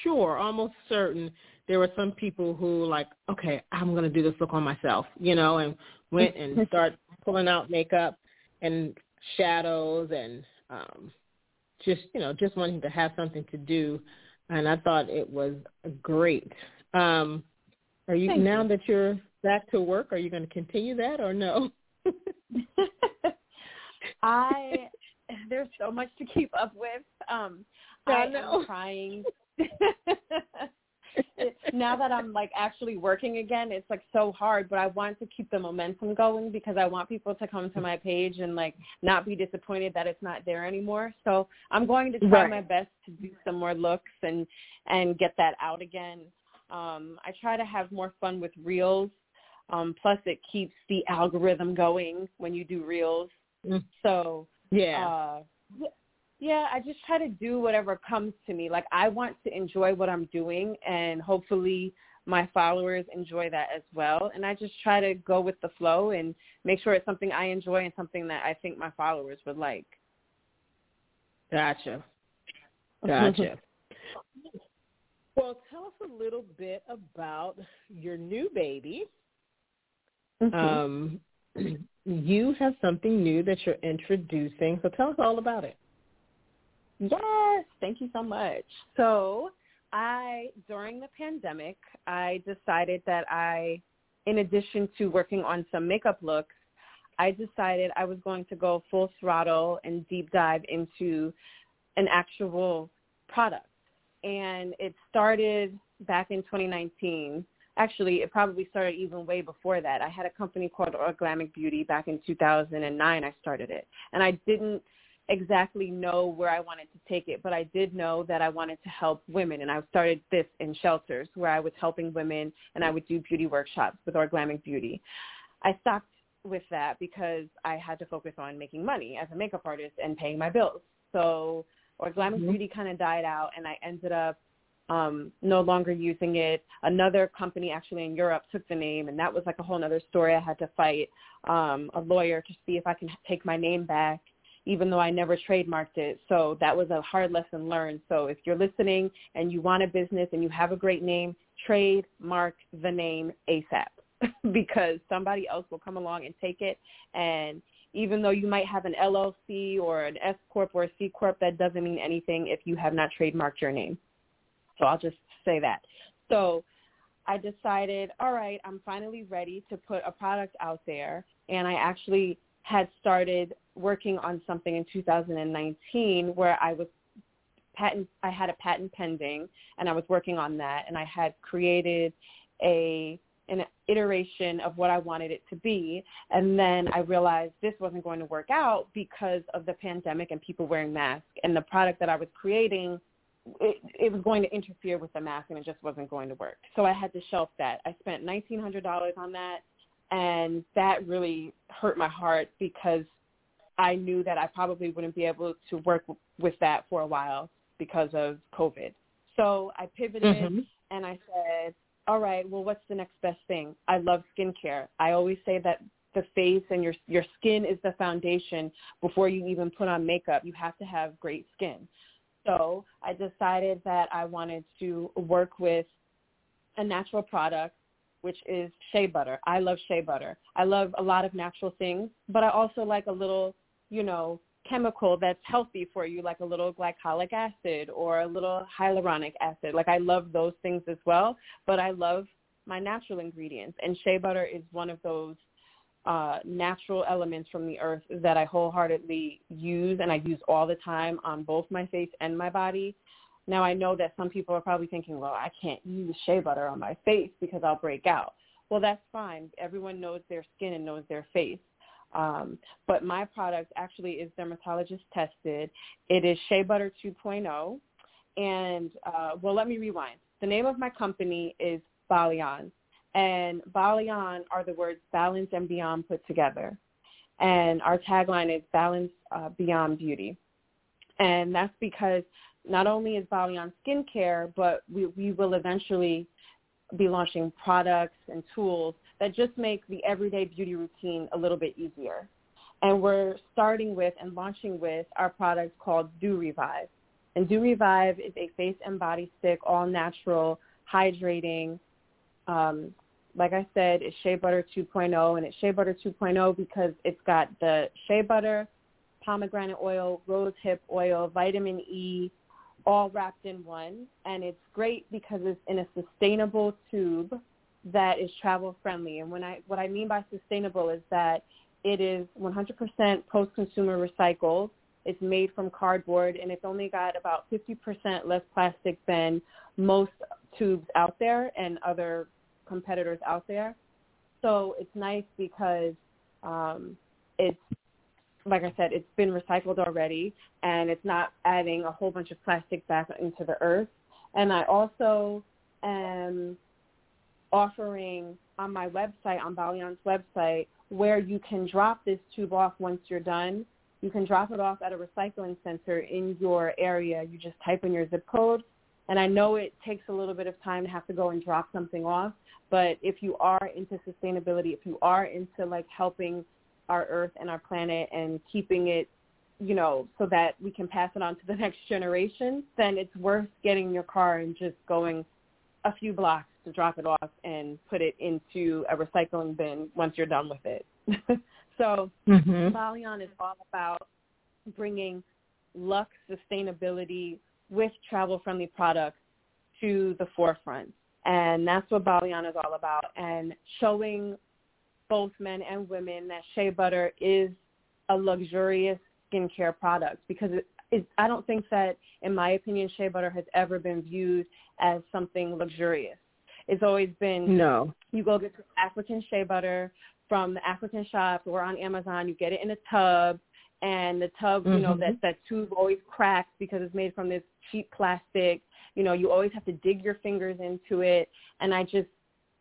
sure, almost certain, there were some people who like, okay, I'm going to do this look on myself. You know, and went and start pulling out makeup and shadows and um, just you know just wanting to have something to do. And I thought it was great. Um, are you Thank now you. that you're back to work? Are you going to continue that or no? I there's so much to keep up with. Um, I I know. am trying. Now that I'm like actually working again, it's like so hard, but I want to keep the momentum going because I want people to come to my page and like not be disappointed that it's not there anymore. So I'm going to try Right. my best to do some more looks and and get that out again. Um, I try to have more fun with reels. Um, plus, it keeps the algorithm going when you do reels. Mm. So yeah. uh, yeah, I just try to do whatever comes to me. Like I want to enjoy what I'm doing, and hopefully my followers enjoy that as well. And I just try to go with the flow and make sure it's something I enjoy and something that I think my followers would like. Gotcha. Gotcha. Well, tell us a little bit about your new baby. Mm-hmm. Um, you have something new that you're introducing, so tell us all about it. Yes, thank you so much. So I, during the pandemic, I decided that I, in addition to working on some makeup looks, I decided I was going to go full throttle and deep dive into an actual product. And it started back in 2019. Actually, it probably started even way before that. I had a company called Orglamic Beauty back in 2009. I started it. And I didn't exactly know where I wanted to take it, but I did know that I wanted to help women. And I started this in shelters where I was helping women and I would do beauty workshops with Orglamic Beauty. I stopped with that because I had to focus on making money as a makeup artist and paying my bills. So Orglamic mm-hmm. Beauty kind of died out and I ended up um, no longer using it. Another company actually in Europe took the name and that was like a whole other story. I had to fight um, a lawyer to see if I can take my name back even though I never trademarked it. So that was a hard lesson learned. So if you're listening and you want a business and you have a great name, trademark the name ASAP because somebody else will come along and take it. And even though you might have an LLC or an S corp or a C corp, that doesn't mean anything if you have not trademarked your name. So I'll just say that. So I decided, all right, I'm finally ready to put a product out there. And I actually had started working on something in 2019 where I was patent I had a patent pending and I was working on that and I had created a an iteration of what I wanted it to be and then I realized this wasn't going to work out because of the pandemic and people wearing masks and the product that I was creating it, it was going to interfere with the mask and it just wasn't going to work. So I had to shelf that. I spent $1900 on that and that really hurt my heart because I knew that I probably wouldn't be able to work with that for a while because of COVID. So I pivoted mm-hmm. and I said, all right, well, what's the next best thing? I love skincare. I always say that the face and your your skin is the foundation before you even put on makeup. You have to have great skin. So I decided that I wanted to work with a natural product which is shea butter. I love shea butter. I love a lot of natural things, but I also like a little, you know, chemical that's healthy for you, like a little glycolic acid or a little hyaluronic acid. Like I love those things as well, but I love my natural ingredients. And shea butter is one of those uh, natural elements from the earth that I wholeheartedly use and I use all the time on both my face and my body. Now I know that some people are probably thinking, well, I can't use shea butter on my face because I'll break out. Well, that's fine. Everyone knows their skin and knows their face. Um, but my product actually is dermatologist tested. It is Shea Butter 2.0. And, uh, well, let me rewind. The name of my company is Balion. And Balion are the words balance and beyond put together. And our tagline is balance uh, beyond beauty. And that's because not only is Balion skincare, but we, we will eventually be launching products and tools that just make the everyday beauty routine a little bit easier. And we're starting with and launching with our product called Do Revive. And Do Revive is a face and body stick, all natural, hydrating. Um, like I said, it's Shea Butter 2.0, and it's Shea Butter 2.0 because it's got the shea butter, pomegranate oil, rose hip oil, vitamin E, all wrapped in one. And it's great because it's in a sustainable tube that is travel friendly. And when I, what I mean by sustainable is that it is 100% post-consumer recycled. It's made from cardboard and it's only got about 50% less plastic than most tubes out there and other competitors out there. So it's nice because um, it's like I said, it's been recycled already and it's not adding a whole bunch of plastic back into the earth. And I also am offering on my website, on Balion's website, where you can drop this tube off once you're done. You can drop it off at a recycling center in your area. You just type in your zip code. And I know it takes a little bit of time to have to go and drop something off, but if you are into sustainability, if you are into like helping our earth and our planet and keeping it you know, so that we can pass it on to the next generation, then it's worth getting your car and just going a few blocks to drop it off and put it into a recycling bin once you're done with it. so mm-hmm. Balion is all about bringing luxe sustainability with travel-friendly products to the forefront. And that's what Balion is all about. And showing both men and women that shea butter is a luxurious skincare product because it, I don't think that, in my opinion, shea butter has ever been viewed as something luxurious. It's always been no. You go get African shea butter from the African shops or on Amazon. You get it in a tub, and the tub, mm-hmm. you know, mm-hmm. that that tube always cracks because it's made from this cheap plastic. You know, you always have to dig your fingers into it, and I just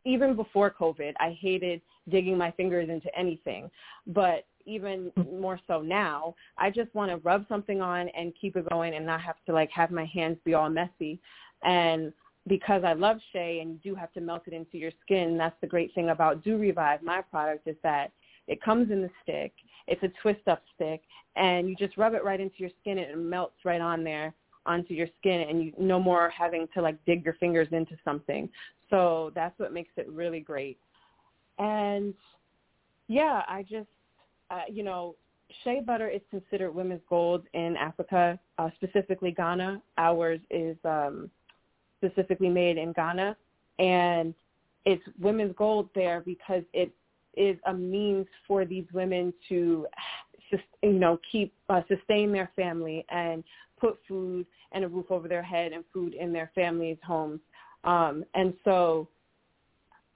even before COVID, I hated digging my fingers into anything. But even mm-hmm. more so now, I just want to rub something on and keep it going and not have to like have my hands be all messy. And because I love Shea and you do have to melt it into your skin, that's the great thing about Do Revive, my product, is that it comes in the stick. It's a twist up stick and you just rub it right into your skin and it melts right on there onto your skin and you no more having to like dig your fingers into something. So that's what makes it really great. And yeah, I just uh, you know, shea butter is considered women's gold in Africa, uh, specifically Ghana. Ours is um, specifically made in Ghana, and it's women's gold there because it is a means for these women to, you know, keep uh, sustain their family and put food and a roof over their head and food in their families' homes. Um, and so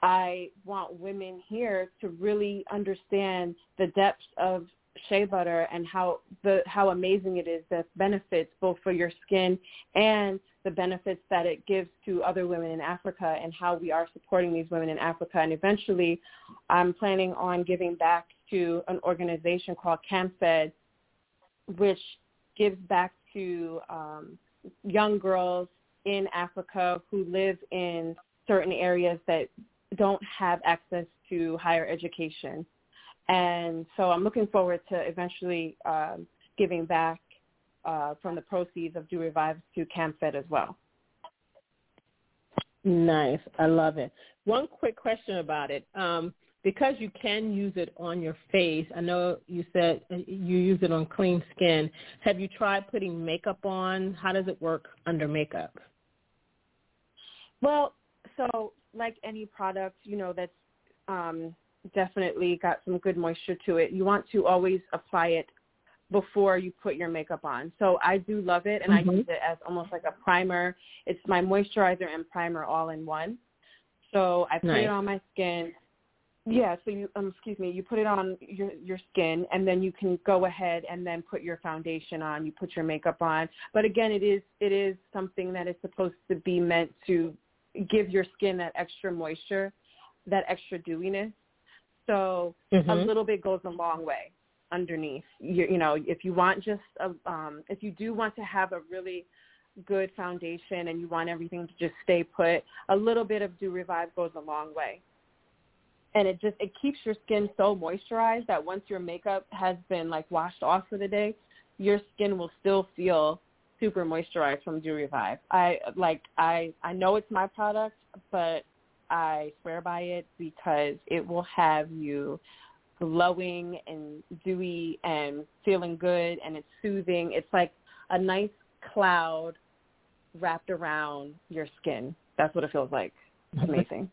I want women here to really understand the depths of shea butter and how the how amazing it is the benefits both for your skin and the benefits that it gives to other women in Africa and how we are supporting these women in Africa. And eventually, I'm planning on giving back to an organization called CAMFED, which gives back to um, young girls in Africa who live in certain areas that don't have access to higher education. And so I'm looking forward to eventually um, giving back uh, from the proceeds of Do Revive to CAMFED as well. Nice. I love it. One quick question about it. Um, because you can use it on your face, I know you said you use it on clean skin. Have you tried putting makeup on? How does it work under makeup? Well, so like any product, you know, that's um, definitely got some good moisture to it, you want to always apply it before you put your makeup on. So I do love it, and mm-hmm. I use it as almost like a primer. It's my moisturizer and primer all in one. So I put nice. it on my skin. Yeah, so you um excuse me, you put it on your your skin and then you can go ahead and then put your foundation on, you put your makeup on. But again, it is it is something that is supposed to be meant to give your skin that extra moisture, that extra dewiness. So mm-hmm. a little bit goes a long way underneath. You, you know, if you want just a, um, if you do want to have a really good foundation and you want everything to just stay put, a little bit of Do Revive goes a long way. And it just it keeps your skin so moisturized that once your makeup has been like washed off for the day, your skin will still feel super moisturized from Do Revive. I like I I know it's my product, but I swear by it because it will have you glowing and dewy and feeling good and it's soothing. It's like a nice cloud wrapped around your skin. That's what it feels like. It's amazing.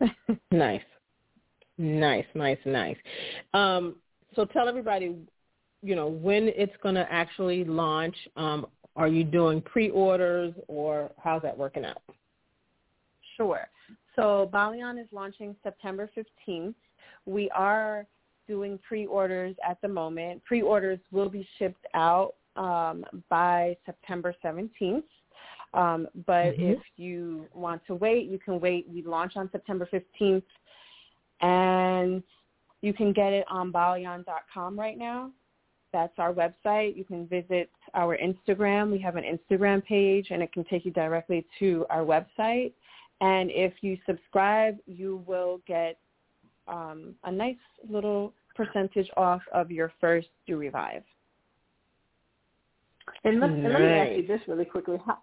nice. Nice, nice, nice. Um, so tell everybody you know, when it's going to actually launch. Um, are you doing pre-orders or how's that working out? Sure. So Balion is launching September 15th. We are doing pre-orders at the moment. Pre-orders will be shipped out um, by September 17th. Um, but mm-hmm. if you want to wait, you can wait. We launch on September 15th, and you can get it on Balion.com right now. That's our website. You can visit our Instagram. We have an Instagram page, and it can take you directly to our website. And if you subscribe, you will get um, a nice little percentage off of your first Do Revive. And let, and let me ask you this really quickly: how,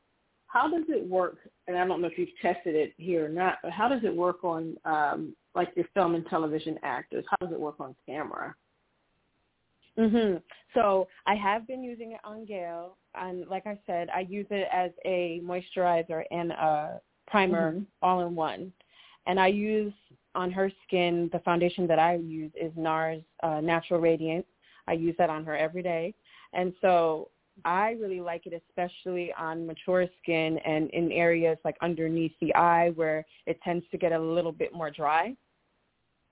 how does it work? And I don't know if you've tested it here or not, but how does it work on um, like your film and television actors? How does it work on camera? Mhm. So I have been using it on Gayle, and like I said, I use it as a moisturizer and a primer mm-hmm. all in one. And I use on her skin the foundation that I use is NARS uh, Natural Radiance. I use that on her every day, and so I really like it, especially on mature skin and in areas like underneath the eye where it tends to get a little bit more dry.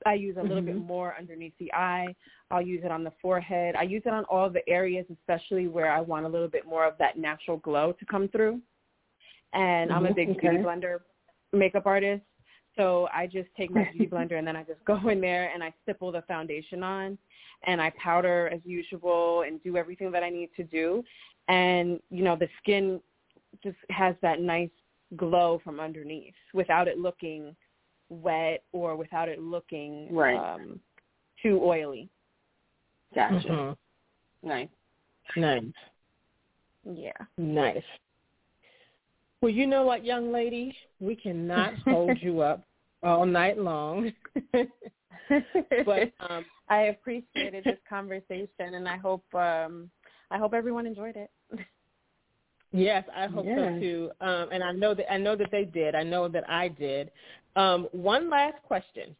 I use a little mm-hmm. bit more underneath the eye. I'll use it on the forehead. I use it on all the areas, especially where I want a little bit more of that natural glow to come through. And mm-hmm. I'm a mm-hmm. big okay. beauty blender makeup artist. So I just take my beauty blender and then I just go in there and I stipple the foundation on and I powder as usual and do everything that I need to do. And, you know, the skin just has that nice glow from underneath without it looking wet or without it looking right. um, too oily. Gotcha. Mm-hmm. Nice. Nice. Yeah. Nice. Well, you know what, young lady? We cannot hold you up all night long. but um, I appreciated this conversation, and I hope um, I hope everyone enjoyed it. Yes, I hope so too. Um, and I know that I know that they did. I know that I did. Um, one last question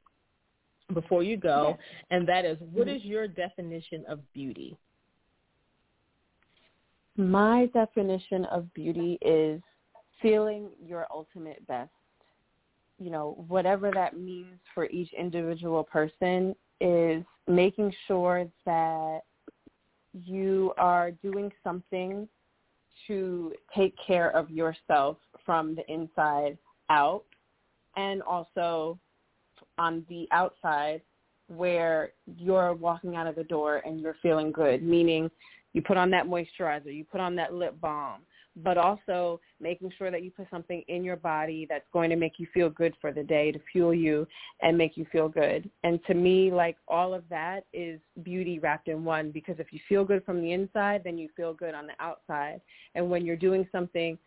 before you go, yes. and that is, what mm-hmm. is your definition of beauty? My definition of beauty is feeling your ultimate best. You know, whatever that means for each individual person is making sure that you are doing something to take care of yourself from the inside out and also on the outside where you're walking out of the door and you're feeling good, meaning you put on that moisturizer, you put on that lip balm, but also making sure that you put something in your body that's going to make you feel good for the day to fuel you and make you feel good. And to me, like all of that is beauty wrapped in one because if you feel good from the inside, then you feel good on the outside. And when you're doing something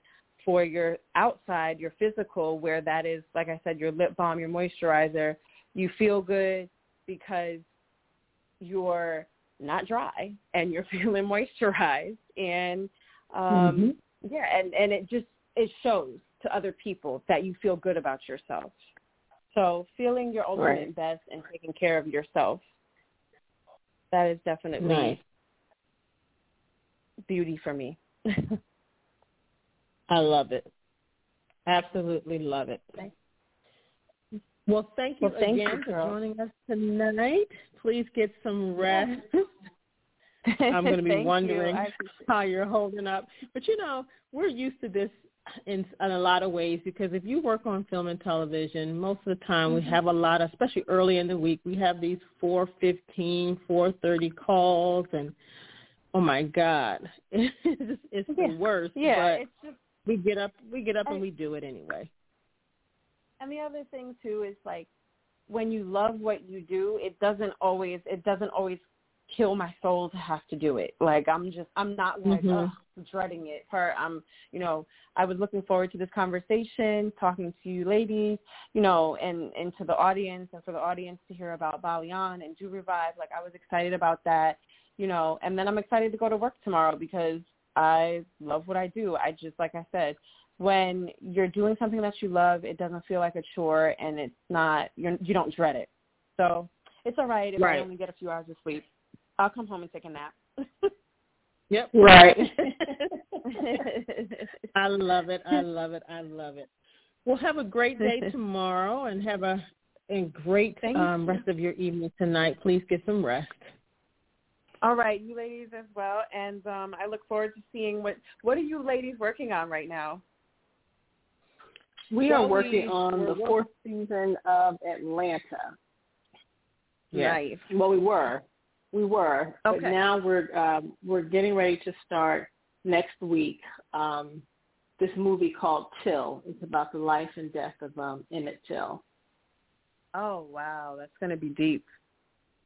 for your outside, your physical, where that is, like I said, your lip balm, your moisturizer, you feel good because you're not dry and you're feeling moisturized and um mm-hmm yeah and and it just it shows to other people that you feel good about yourself. So feeling your ultimate right. best and taking care of yourself that is definitely nice. beauty for me. I love it. Absolutely love it. Well thank you well, thank again you, for joining us tonight. Please get some rest I'm going to be wondering you. how you're holding up. But you know, we're used to this in, in a lot of ways because if you work on film and television, most of the time mm-hmm. we have a lot of, especially early in the week, we have these 4:15, 4:30 calls, and oh my God, it's, it's yeah. the worst. Yeah, but it's just we get up, we get up, I, and we do it anyway. And the other thing too is like when you love what you do, it doesn't always it doesn't always kill my soul to have to do it. Like I'm just I'm not like mm-hmm. dreading it. For I'm you know I was looking forward to this conversation, talking to you ladies, you know, and and to the audience and for the audience to hear about Balion and Do Revive. Like I was excited about that, you know, and then I'm excited to go to work tomorrow because I love what I do. I just like I said, when you're doing something that you love, it doesn't feel like a chore and it's not you're you don't dread it. So it's all right if right. I only get a few hours of sleep. I'll come home and take a nap. yep. Right. I love it. I love it. I love it. Well, have a great day tomorrow and have a, a great um, rest of your evening tonight. Please get some rest. All right, you ladies as well, and um, I look forward to seeing what what are you ladies working on right now. We are working on the fourth season of Atlanta. Yeah. Nice. Well, we were. We were, okay. but now we're um, we're getting ready to start next week. Um, this movie called Till. It's about the life and death of um, Emmett Till. Oh wow, that's going to be deep.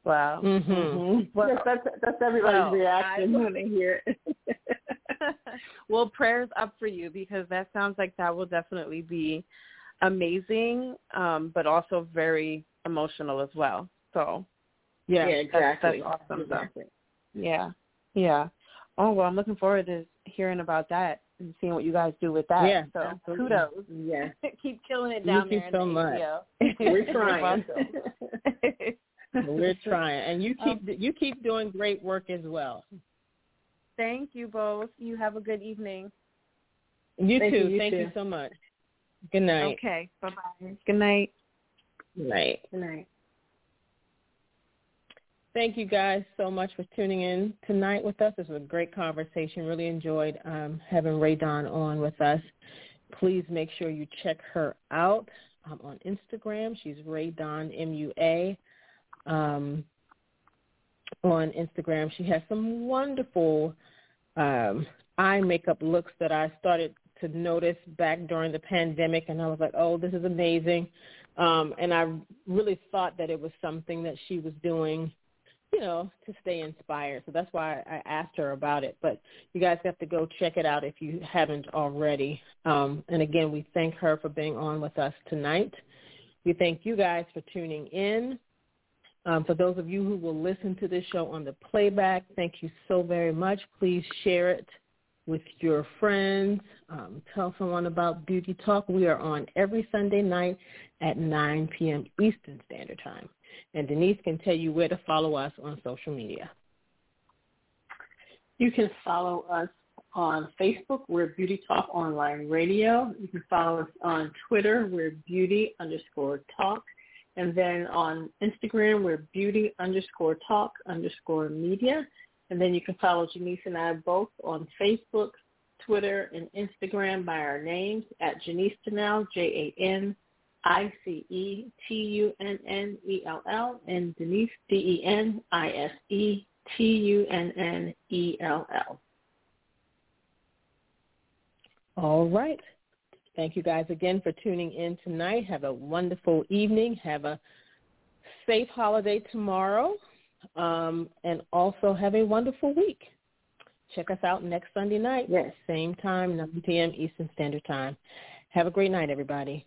Wow. Mm-hmm. Mm-hmm. Well, yes, that's that's everybody's well, reaction I, when they hear it. well, prayers up for you because that sounds like that will definitely be amazing, um, but also very emotional as well. So, yeah, yeah exactly. That's, that's awesome. Exactly. Yeah, yeah. Oh well, I'm looking forward to hearing about that and seeing what you guys do with that. Yeah, so absolutely. kudos. Yeah, keep killing it down Thank there. you so much. We're trying. We're trying, and you keep um, you keep doing great work as well. Thank you both. You have a good evening. You Thank too. You, you Thank too. you so much. Good night. Okay. Bye bye. Good night. Good night. Good night. Thank you guys so much for tuning in tonight with us. This was a great conversation. Really enjoyed um, having Rae Dawn on with us. Please make sure you check her out um, on Instagram. She's Rae Dawn M-U-A. Um, on Instagram, she has some wonderful um, eye makeup looks that I started to notice back during the pandemic, and I was like, oh, this is amazing. Um, and I really thought that it was something that she was doing you know, to stay inspired. So that's why I asked her about it. But you guys have to go check it out if you haven't already. Um, and again, we thank her for being on with us tonight. We thank you guys for tuning in. Um, for those of you who will listen to this show on the playback, thank you so very much. Please share it with your friends. Um, tell someone about Beauty Talk. We are on every Sunday night at 9 p.m. Eastern Standard Time. And Denise can tell you where to follow us on social media. You can follow us on Facebook. We're Beauty Talk Online Radio. You can follow us on Twitter. We're Beauty underscore Talk. And then on Instagram, we're Beauty underscore Talk underscore Media. And then you can follow Janice and I both on Facebook, Twitter, and Instagram by our names at Janice Tunnell, J-A-N I C E T U N N E L L and Denise D E N I S E T U N N E L L. All right. Thank you guys again for tuning in tonight. Have a wonderful evening. Have a safe holiday tomorrow. Um, and also have a wonderful week. Check us out next Sunday night. Yes. Same time, 9 p.m. Eastern Standard Time. Have a great night, everybody.